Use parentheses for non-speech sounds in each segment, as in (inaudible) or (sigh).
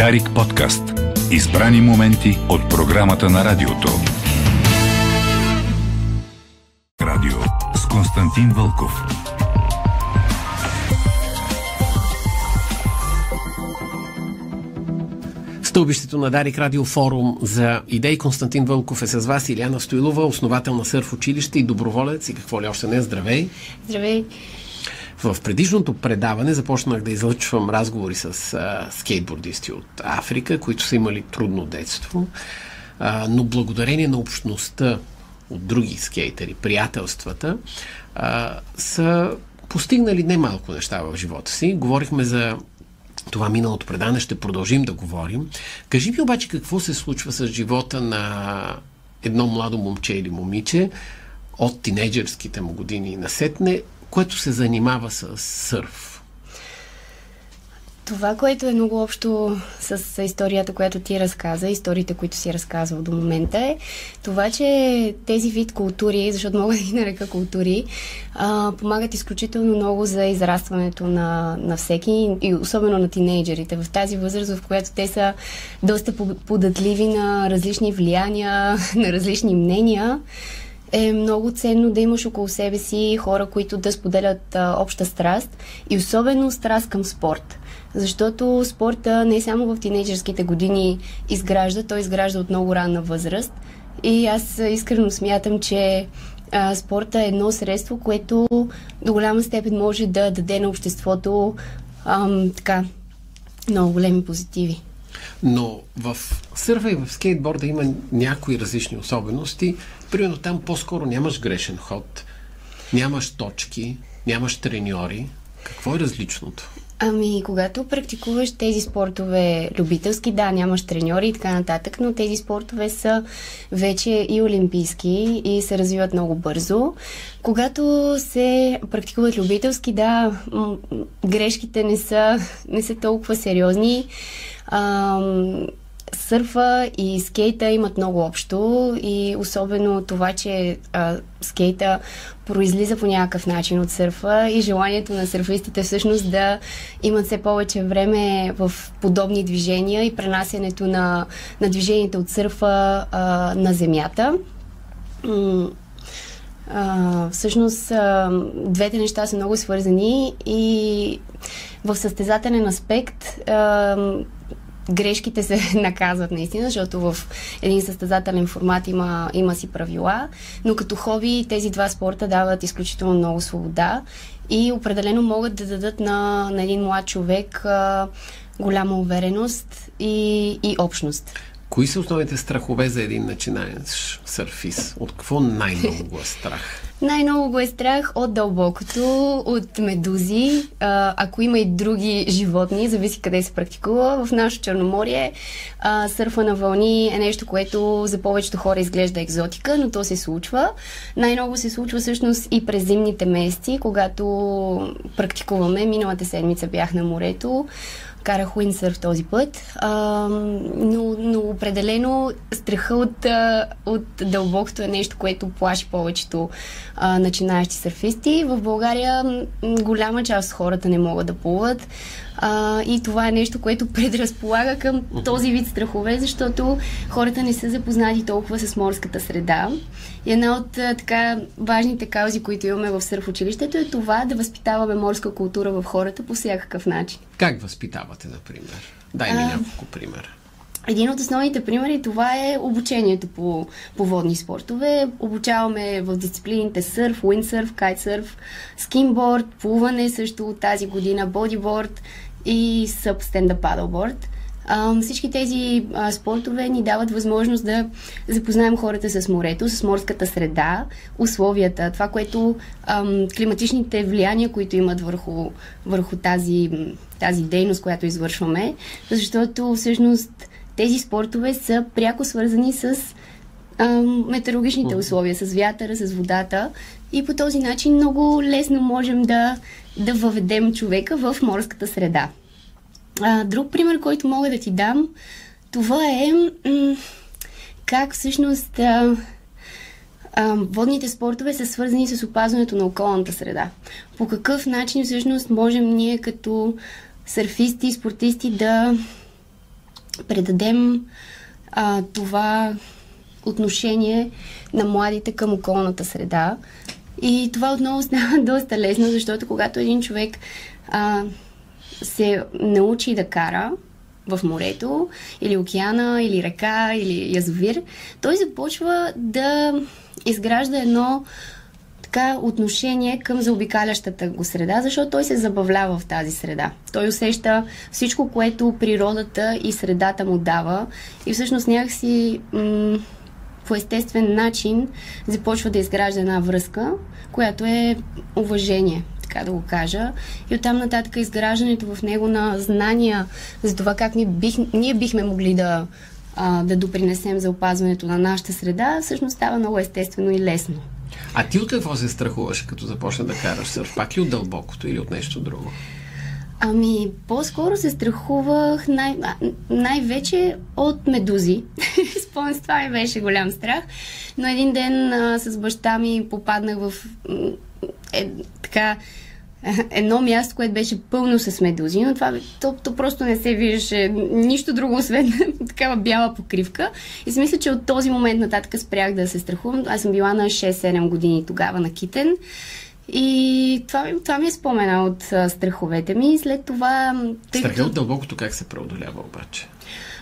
Дарик подкаст. Избрани моменти от програмата на радиото. Радио с Константин Вълков. Стълбището на Дарик Радио Форум за идеи Константин Вълков е с вас Иляна Стоилова, основател на Сърф училище и доброволец и какво ли още не. Здравей! Здравей! В предишното предаване започнах да излъчвам разговори с а, скейтбордисти от Африка, които са имали трудно детство, а, но благодарение на общността от други скейтери, приятелствата, а, са постигнали немалко неща в живота си. Говорихме за това миналото предане, ще продължим да говорим. Кажи ми обаче какво се случва с живота на едно младо момче или момиче от тинейджерските му години насетне, което се занимава с сърф? Това, което е много общо с историята, която ти разказа, историите, които си разказвал до момента е това, че тези вид култури, защото мога да ги нарека култури, а, помагат изключително много за израстването на, на всеки и особено на тинейджерите в тази възраст, в която те са доста податливи на различни влияния, (laughs) на различни мнения е много ценно да имаш около себе си хора, които да споделят а, обща страст и особено страст към спорт. Защото спорта не само в тинейджерските години изгражда, той изгражда от много ранна възраст. И аз искрено смятам, че а, спорта е едно средство, което до голяма степен може да даде на обществото ам, така много големи позитиви. Но в сърфа и в скейтборда има някои различни особености. Примерно там по-скоро нямаш грешен ход, нямаш точки, нямаш треньори. Какво е различното? Ами, когато практикуваш тези спортове любителски, да, нямаш треньори и така нататък, но тези спортове са вече и олимпийски и се развиват много бързо. Когато се практикуват любителски, да, грешките не са, не са толкова сериозни. Сърфа и скейта имат много общо и особено това, че а, скейта произлиза по някакъв начин от сърфа и желанието на сърфистите всъщност да имат все повече време в подобни движения и пренасянето на, на движенията от сърфа а, на земята. Uh, всъщност, uh, двете неща са много свързани и в състезателен аспект uh, грешките се (laughs) наказват наистина, защото в един състезателен формат има, има си правила, но като хоби тези два спорта дават изключително много свобода и определено могат да дадат на, на един млад човек а, голяма увереност и, и общност. Кои са основните страхове за един начинаещ сърфис? От какво най-много го е страх? (laughs) Най-много го е страх от дълбокото, от медузи. А, ако има и други животни, зависи къде се практикува. В нашото Черноморие а, сърфа на вълни е нещо, което за повечето хора изглежда екзотика, но то се случва. Най-много се случва всъщност и през зимните месеци, когато практикуваме. Миналата седмица бях на морето карах уинсърф този път, а, но, но определено страха от, от дълбокото е нещо, което плаши повечето а, начинаещи сърфисти. В България голяма част от хората не могат да плуват. А, и това е нещо, което (laughs) предразполага към този вид страхове, защото хората не са запознати толкова с морската среда. И една от а, така важните каузи, които имаме в сърф училището е това да възпитаваме морска култура в хората по всякакъв начин. Как възпитавате, например? Дай ми няколко примера. Един от основните примери това е обучението по, по водни спортове. Обучаваме в дисциплините сърф, уиндсърф, кайтсърф, скинборд, плуване също от тази година, бодиборд и съп стенда всички тези а, спортове ни дават възможност да запознаем хората с морето, с морската среда, условията, това, което ам, климатичните влияния, които имат върху, върху тази, тази дейност, която извършваме, защото всъщност тези спортове са пряко свързани с метеорологичните условия, с вятъра, с водата. И по този начин много лесно можем да, да въведем човека в морската среда. А, друг пример, който мога да ти дам, това е м- как всъщност а, а, водните спортове са свързани с опазването на околната среда. По какъв начин всъщност можем ние като сърфисти, спортисти да предадем а, това отношение на младите към околната среда. И това отново става (laughs) доста лесно, защото когато един човек а, се научи да кара в морето, или океана, или река, или язовир, той започва да изгражда едно така отношение към заобикалящата го среда, защото той се забавлява в тази среда. Той усеща всичко, което природата и средата му дава и всъщност някакси м- по естествен начин започва да изгражда една връзка, която е уважение така да го кажа. И оттам нататък изграждането в него на знания за това как ние, бих, ние бихме могли да, а, да допринесем за опазването на нашата среда, всъщност става много естествено и лесно. А ти от какво се страхуваш, като започна да караш сърф? Пак ли от дълбокото или от нещо друго? Ами, по-скоро се страхувах най- най-вече от медузи. (laughs) Спомням, това ми беше голям страх. Но един ден а, с баща ми попаднах в е, така (laughs) едно място, което беше пълно с медузи, но това то, то просто не се виждаше нищо друго, освен (laughs) такава бяла покривка. И си мисля, че от този момент нататък спрях да се страхувам. Аз съм била на 6-7 години тогава на Китен. И това, това ми е спомена от а, страховете ми. След това... Страха от дълбокото как се преодолява обаче?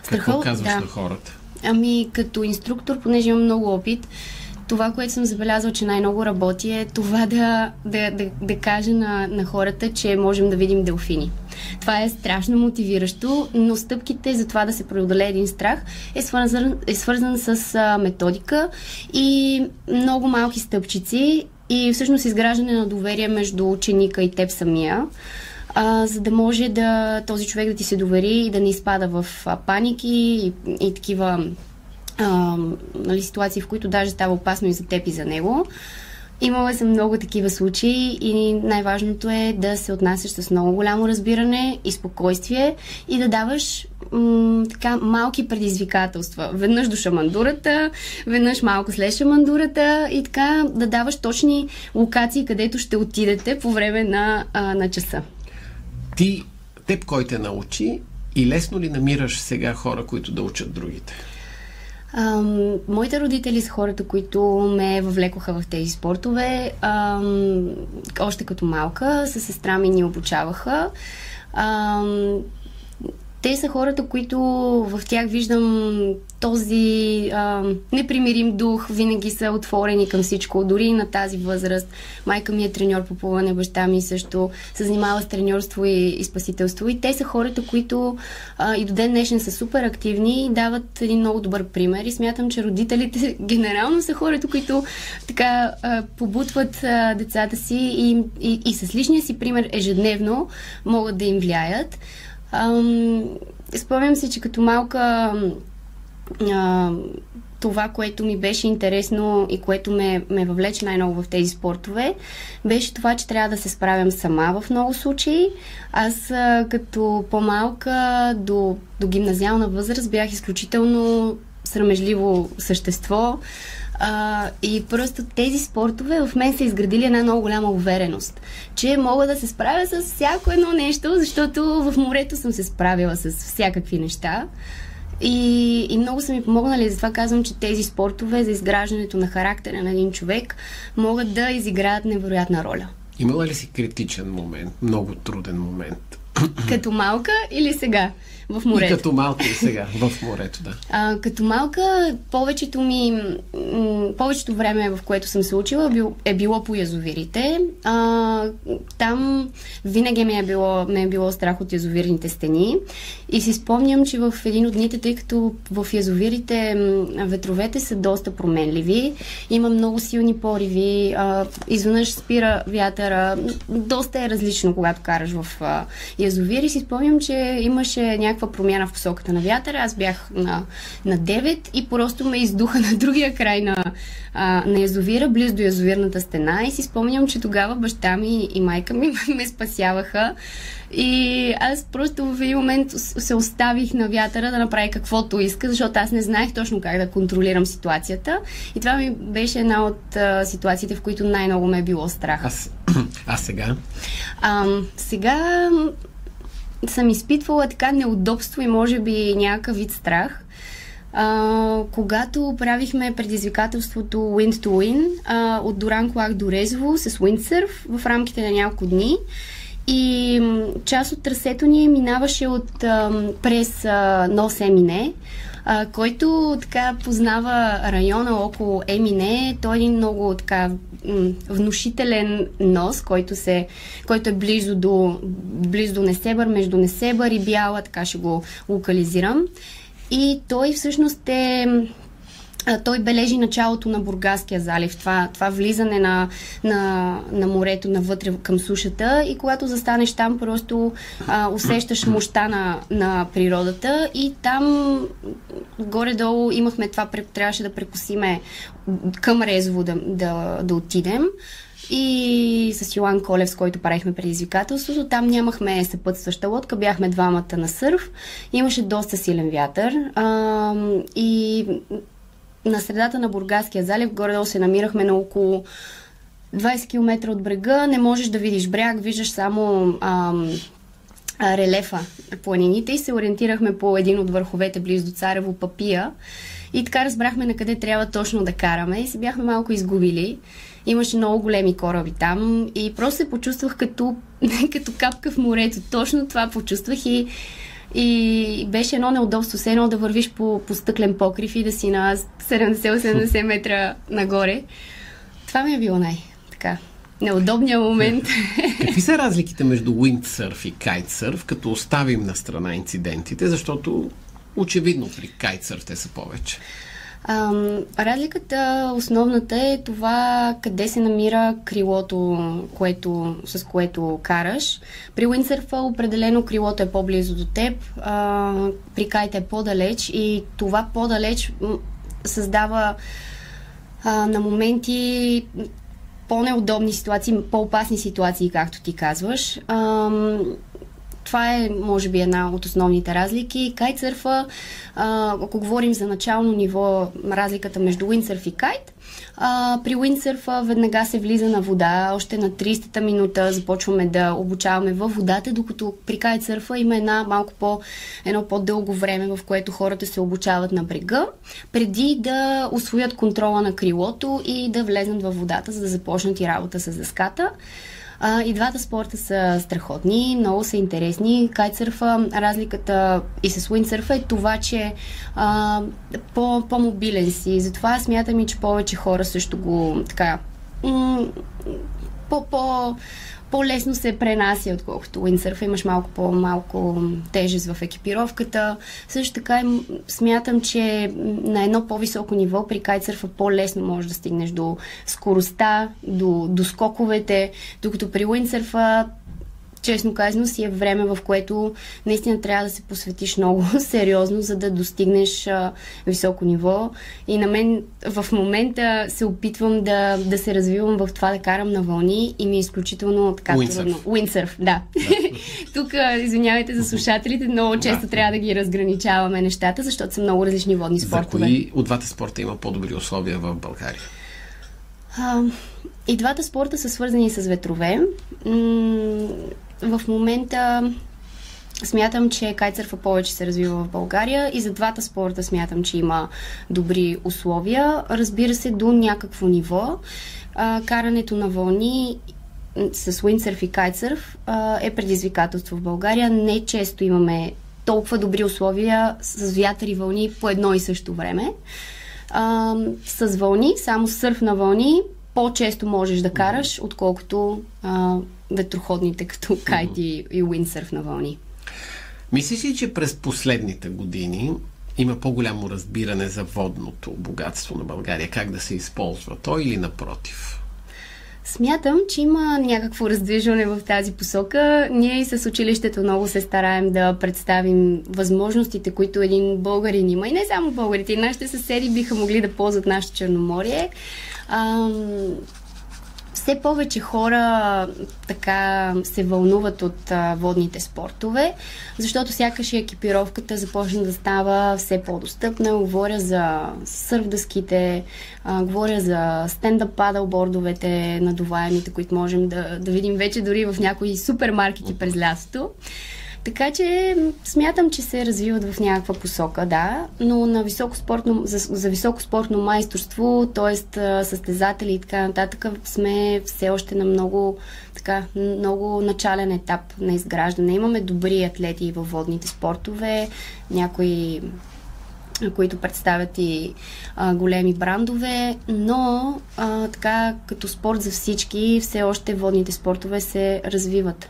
Страха, Какво казваш да. на хората? Ами, като инструктор, понеже имам много опит, това, което съм забелязал, че най-много работи е това да, да, да, да кажа на, на хората, че можем да видим делфини. Това е страшно мотивиращо, но стъпките за това да се преодолее един страх е свързан, е свързан с а, методика и много малки стъпчици и всъщност изграждане на доверие между ученика и теб самия а, за да може да този човек да ти се довери и да не изпада в а, паники и, и такива а, нали, ситуации, в които даже става опасно и за теб и за него. Имала съм много такива случаи и най-важното е да се отнасяш с много голямо разбиране и спокойствие и да даваш м- така малки предизвикателства. Веднъж до шамандурата, веднъж малко след шамандурата и така да даваш точни локации, където ще отидете по време на, а, на часа. Ти, теб кой те научи и лесно ли намираш сега хора, които да учат другите? Ам, моите родители са хората, които ме въвлекоха в тези спортове. Ам, още като малка, със сестра ми ни обучаваха. Ам, те са хората, които в тях виждам този а, непримирим дух, винаги са отворени към всичко, дори и на тази възраст. Майка ми е треньор по плуване, баща ми също се занимава с треньорство и, и спасителство. И те са хората, които а, и до ден днешен са супер активни и дават един много добър пример. И смятам, че родителите (laughs) генерално са хората, които така а, побутват а, децата си и, и, и с личния си пример ежедневно могат да им влияят. Ам, спомням си, че като малка а, това, което ми беше интересно и което ме, ме въвлече най-много в тези спортове, беше това, че трябва да се справям сама в много случаи. Аз като по-малка до, до гимназиална възраст бях изключително срамежливо същество. А, и просто тези спортове в мен са изградили една много голяма увереност, че мога да се справя с всяко едно нещо, защото в морето съм се справила с всякакви неща. И, и много са ми помогнали, затова казвам, че тези спортове за изграждането на характера на един човек могат да изиграят невероятна роля. Имала ли си критичен момент, много труден момент? Като малка или сега? В морето. И като малка и сега, в морето, да. А, като малка, повечето ми, повечето време, в което съм се учила, е било по язовирите. А, там винаги ме е, било, ме е било страх от язовирните стени. И си спомням, че в един от дните, тъй като в язовирите ветровете са доста променливи, има много силни пориви, а, изведнъж спира вятъра, доста е различно, когато караш в а, язовир. И си спомням, че имаше някакъв някаква промяна в посоката на вятъра. Аз бях на, на 9 и просто ме издуха (laughs) на другия край на, а, на язовира, близо до язовирната стена и си спомням, че тогава баща ми и майка ми (laughs) ме спасяваха. И аз просто в един момент се оставих на вятъра да направя каквото иска, защото аз не знаех точно как да контролирам ситуацията. И това ми беше една от а, ситуациите, в които най-много ме е било страх. А, (clears throat) а сега? А, сега съм изпитвала така неудобство и може би някакъв вид страх. А, когато правихме предизвикателството Wind to Win а, от Доран Клак до Резово с Windsurf в рамките на няколко дни. И част от трасето ни минаваше от, а, през а, Нос Емине, а, който така познава района около Емине. Той е един много така внушителен нос, който, се, който е близо до, близо до Несебър, между Несебър и Бяла, така ще го локализирам. И той всъщност е той бележи началото на Бургаския залив, това, това влизане на, на, на морето навътре към сушата и когато застанеш там, просто а, усещаш мощта на, на природата и там горе-долу имахме това, трябваше да прекусиме към Резово да, да, да отидем и с Йоан Колев, с който правихме предизвикателството. Там нямахме съпътстваща лодка, бяхме двамата на сърф. Имаше доста силен вятър а, и на средата на Бургаския залив, горе-долу се намирахме на около 20 км от брега, не можеш да видиш бряг, виждаш само ам, релефа планините и се ориентирахме по един от върховете близо до Царево Папия. И така разбрахме на къде трябва точно да караме и се бяхме малко изгубили. Имаше много големи кораби там и просто се почувствах като, (laughs) като капка в морето. Точно това почувствах и и беше едно неудобство, все едно да вървиш по, по стъклен покрив и да си на 70-80 метра нагоре. Това ми е било най- така неудобният момент. Какви са разликите между windsurf и kitesurf, като оставим на страна инцидентите, защото очевидно при кайтсърф те са повече? Ам, разликата основната е това къде се намира крилото, което, с което караш. При уиндсърфа определено крилото е по-близо до теб, а, при кайта е по-далеч и това по-далеч създава а, на моменти по-неудобни ситуации, по-опасни ситуации, както ти казваш. Ам, това е, може би, една от основните разлики. Кайтсърфа, ако говорим за начално ниво, разликата между уиндсърф и кайт, при уиндсърфа веднага се влиза на вода, още на 30-та минута започваме да обучаваме във водата, докато при кайтсърфа има една малко по, едно по-дълго време, в което хората се обучават на брега, преди да освоят контрола на крилото и да влезнат във водата, за да започнат и работа с дъската. А, и двата спорта са страхотни, много са интересни. Кайтсърфа, разликата и с уиндсърфа е това, че а, по, по-мобилен си. Затова смятам и, че повече хора също го така по, по, по-лесно се пренася, отколкото уиндсърфа. Имаш малко по-малко тежест в екипировката. Също така смятам, че на едно по-високо ниво при кайтсърфа по-лесно можеш да стигнеш до скоростта, до, до скоковете, докато при уиндсърфа честно казано, си е време, в което наистина трябва да се посветиш много (laughs) сериозно, за да достигнеш а, високо ниво. И на мен в момента се опитвам да, да се развивам в това да карам на вълни и ми е изключително така трудно. Уиндсърф, да. да. (laughs) Тук, извинявайте за слушателите, много често да. трябва да ги разграничаваме нещата, защото са много различни водни спортове. За кои от двата спорта има по-добри условия в България? А, и двата спорта са свързани с ветрове. В момента Смятам, че кайтсърфа повече се развива в България и за двата спорта смятам, че има добри условия. Разбира се, до някакво ниво. А, карането на вълни с уиндсърф и кайтсърф а, е предизвикателство в България. Не често имаме толкова добри условия с вятър и вълни по едно и също време. А, с вълни, само сърф на вълни, по-често можеш да караш, отколкото а, ветроходните, като кайт и, и уиндсърф на вълни. Мислиш ли, че през последните години има по-голямо разбиране за водното богатство на България, как да се използва то или напротив? Смятам, че има някакво раздвижване в тази посока. Ние и с училището много се стараем да представим възможностите, които един българин има. И не само българите, и нашите съседи биха могли да ползват нашето Черноморие. Ам, все повече хора така се вълнуват от а, водните спортове, защото сякаш екипировката започна да става все по-достъпна. Говоря за сърфдъските, а, говоря за стендъп падълбордовете, надуваемите, които можем да, да видим вече дори в някои супермаркети през лятото. Така че смятам, че се развиват в някаква посока, да, но на високо спортно, за, за високо спортно майсторство, т.е. състезатели и така нататък, сме все още на много, така, много начален етап на изграждане. Имаме добри атлети във водните спортове, някои които представят и а, големи брандове, но а, така като спорт за всички, все още водните спортове се развиват.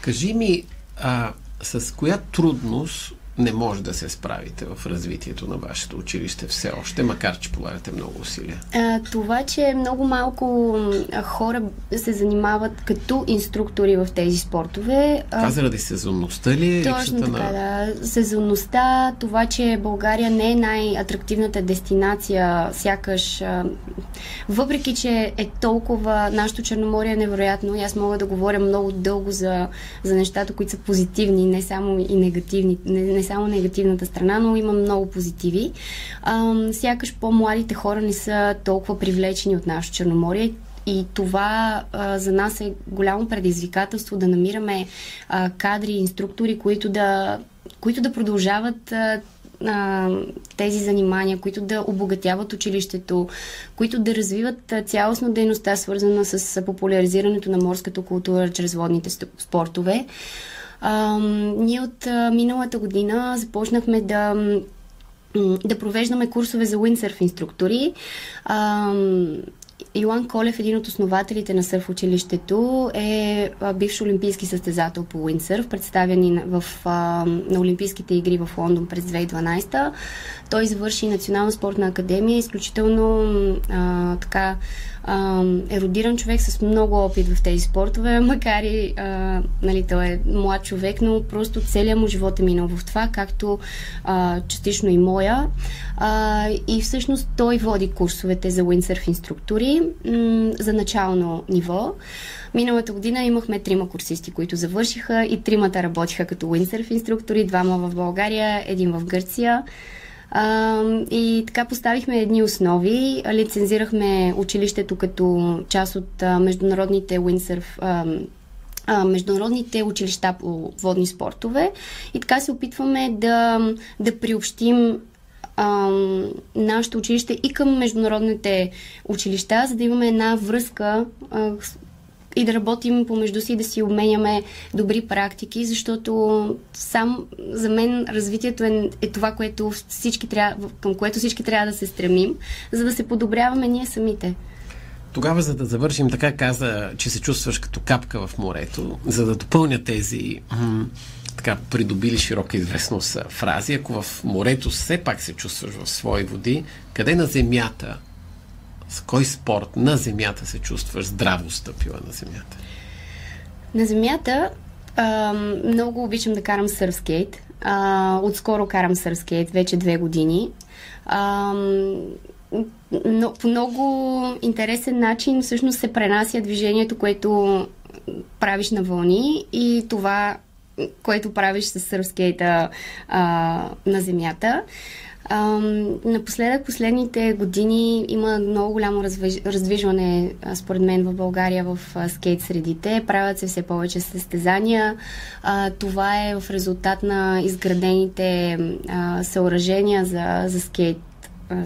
Кажи ми, а, с коя трудност не може да се справите в развитието на вашето училище все още, макар че полагате много усилия? А, това, че много малко хора се занимават като инструктори в тези спортове. Това заради сезонността ли е Точно така, на... да. Сезонността, това, че България не е най-атрактивната дестинация, сякаш, а, въпреки, че е толкова, нашето Черноморие е невероятно, и аз мога да говоря много дълго за, за нещата, които са позитивни, не само и негативни, не, не не само негативната страна, но има много позитиви. А, сякаш по-младите хора не са толкова привлечени от нашето Черноморие. И това а, за нас е голямо предизвикателство да намираме а, кадри, инструктори, които да, които да продължават а, а, тези занимания, които да обогатяват училището, които да развиват цялостно дейността, свързана с популяризирането на морската култура чрез водните спортове. А, ние от а, миналата година започнахме да да провеждаме курсове за уиндсърф инструктори. А, Йоан Колев, един от основателите на сърф училището, е бивш олимпийски състезател по уиндсърф, представени в, на Олимпийските игри в Лондон през 2012. Той завърши Национална спортна академия, изключително а, така а, еродиран човек с много опит в тези спортове, (laughs) макар и а, нали, той е млад човек, но просто целият му живот е минал в това, както а, частично и моя. А, и всъщност той води курсовете за уиндсърф инструктори м- за начално ниво. Миналата година имахме трима курсисти, които завършиха и тримата работиха като уиндсърф инструктори, двама в България, един в Гърция. А, и така поставихме едни основи. Лицензирахме училището като част от а, международните Уинсърф а, международните училища по водни спортове и така се опитваме да, да приобщим а, нашето училище и към международните училища, за да имаме една връзка а, и да работим помежду си, да си обменяме добри практики, защото сам за мен развитието е, е това, което всички трябва, към което всички трябва да се стремим, за да се подобряваме ние самите. Тогава, за да завършим, така каза, че се чувстваш като капка в морето, за да допълня тези така придобили широка известност фрази, ако в морето все пак се чувстваш в свои води, къде на земята с кой спорт на Земята се чувстваш здраво стъпила на Земята? На Земята а, много обичам да карам сърфскейт. Отскоро карам сърфскейт, вече две години. А, но по много интересен начин всъщност се пренася движението, което правиш на вълни и това, което правиш с сърфскейта а, на земята. Напоследък, последните години има много голямо раздвижване, според мен, в България в скейт средите. Правят се все повече състезания. Това е в резултат на изградените съоръжения за, за скейт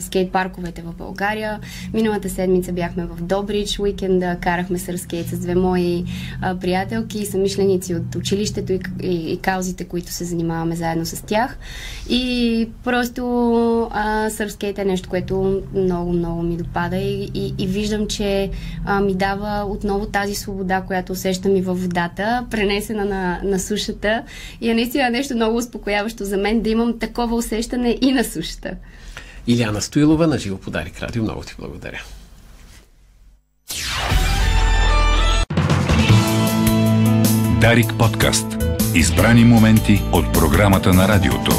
скейт парковете в България. Миналата седмица бяхме в Добрич, уикенда карахме скейт с две мои а, приятелки и самишленици от училището и, и, и каузите, които се занимаваме заедно с тях. И просто а, сърфскейт е нещо, което много, много ми допада и, и, и виждам, че а, ми дава отново тази свобода, която усещам и във водата, пренесена на, на сушата. И е наистина нещо много успокояващо за мен да имам такова усещане и на сушата. Иляна Стоилова на Живо Подарик Радио. Много ти благодаря. Дарик подкаст. Избрани моменти от програмата на радиото.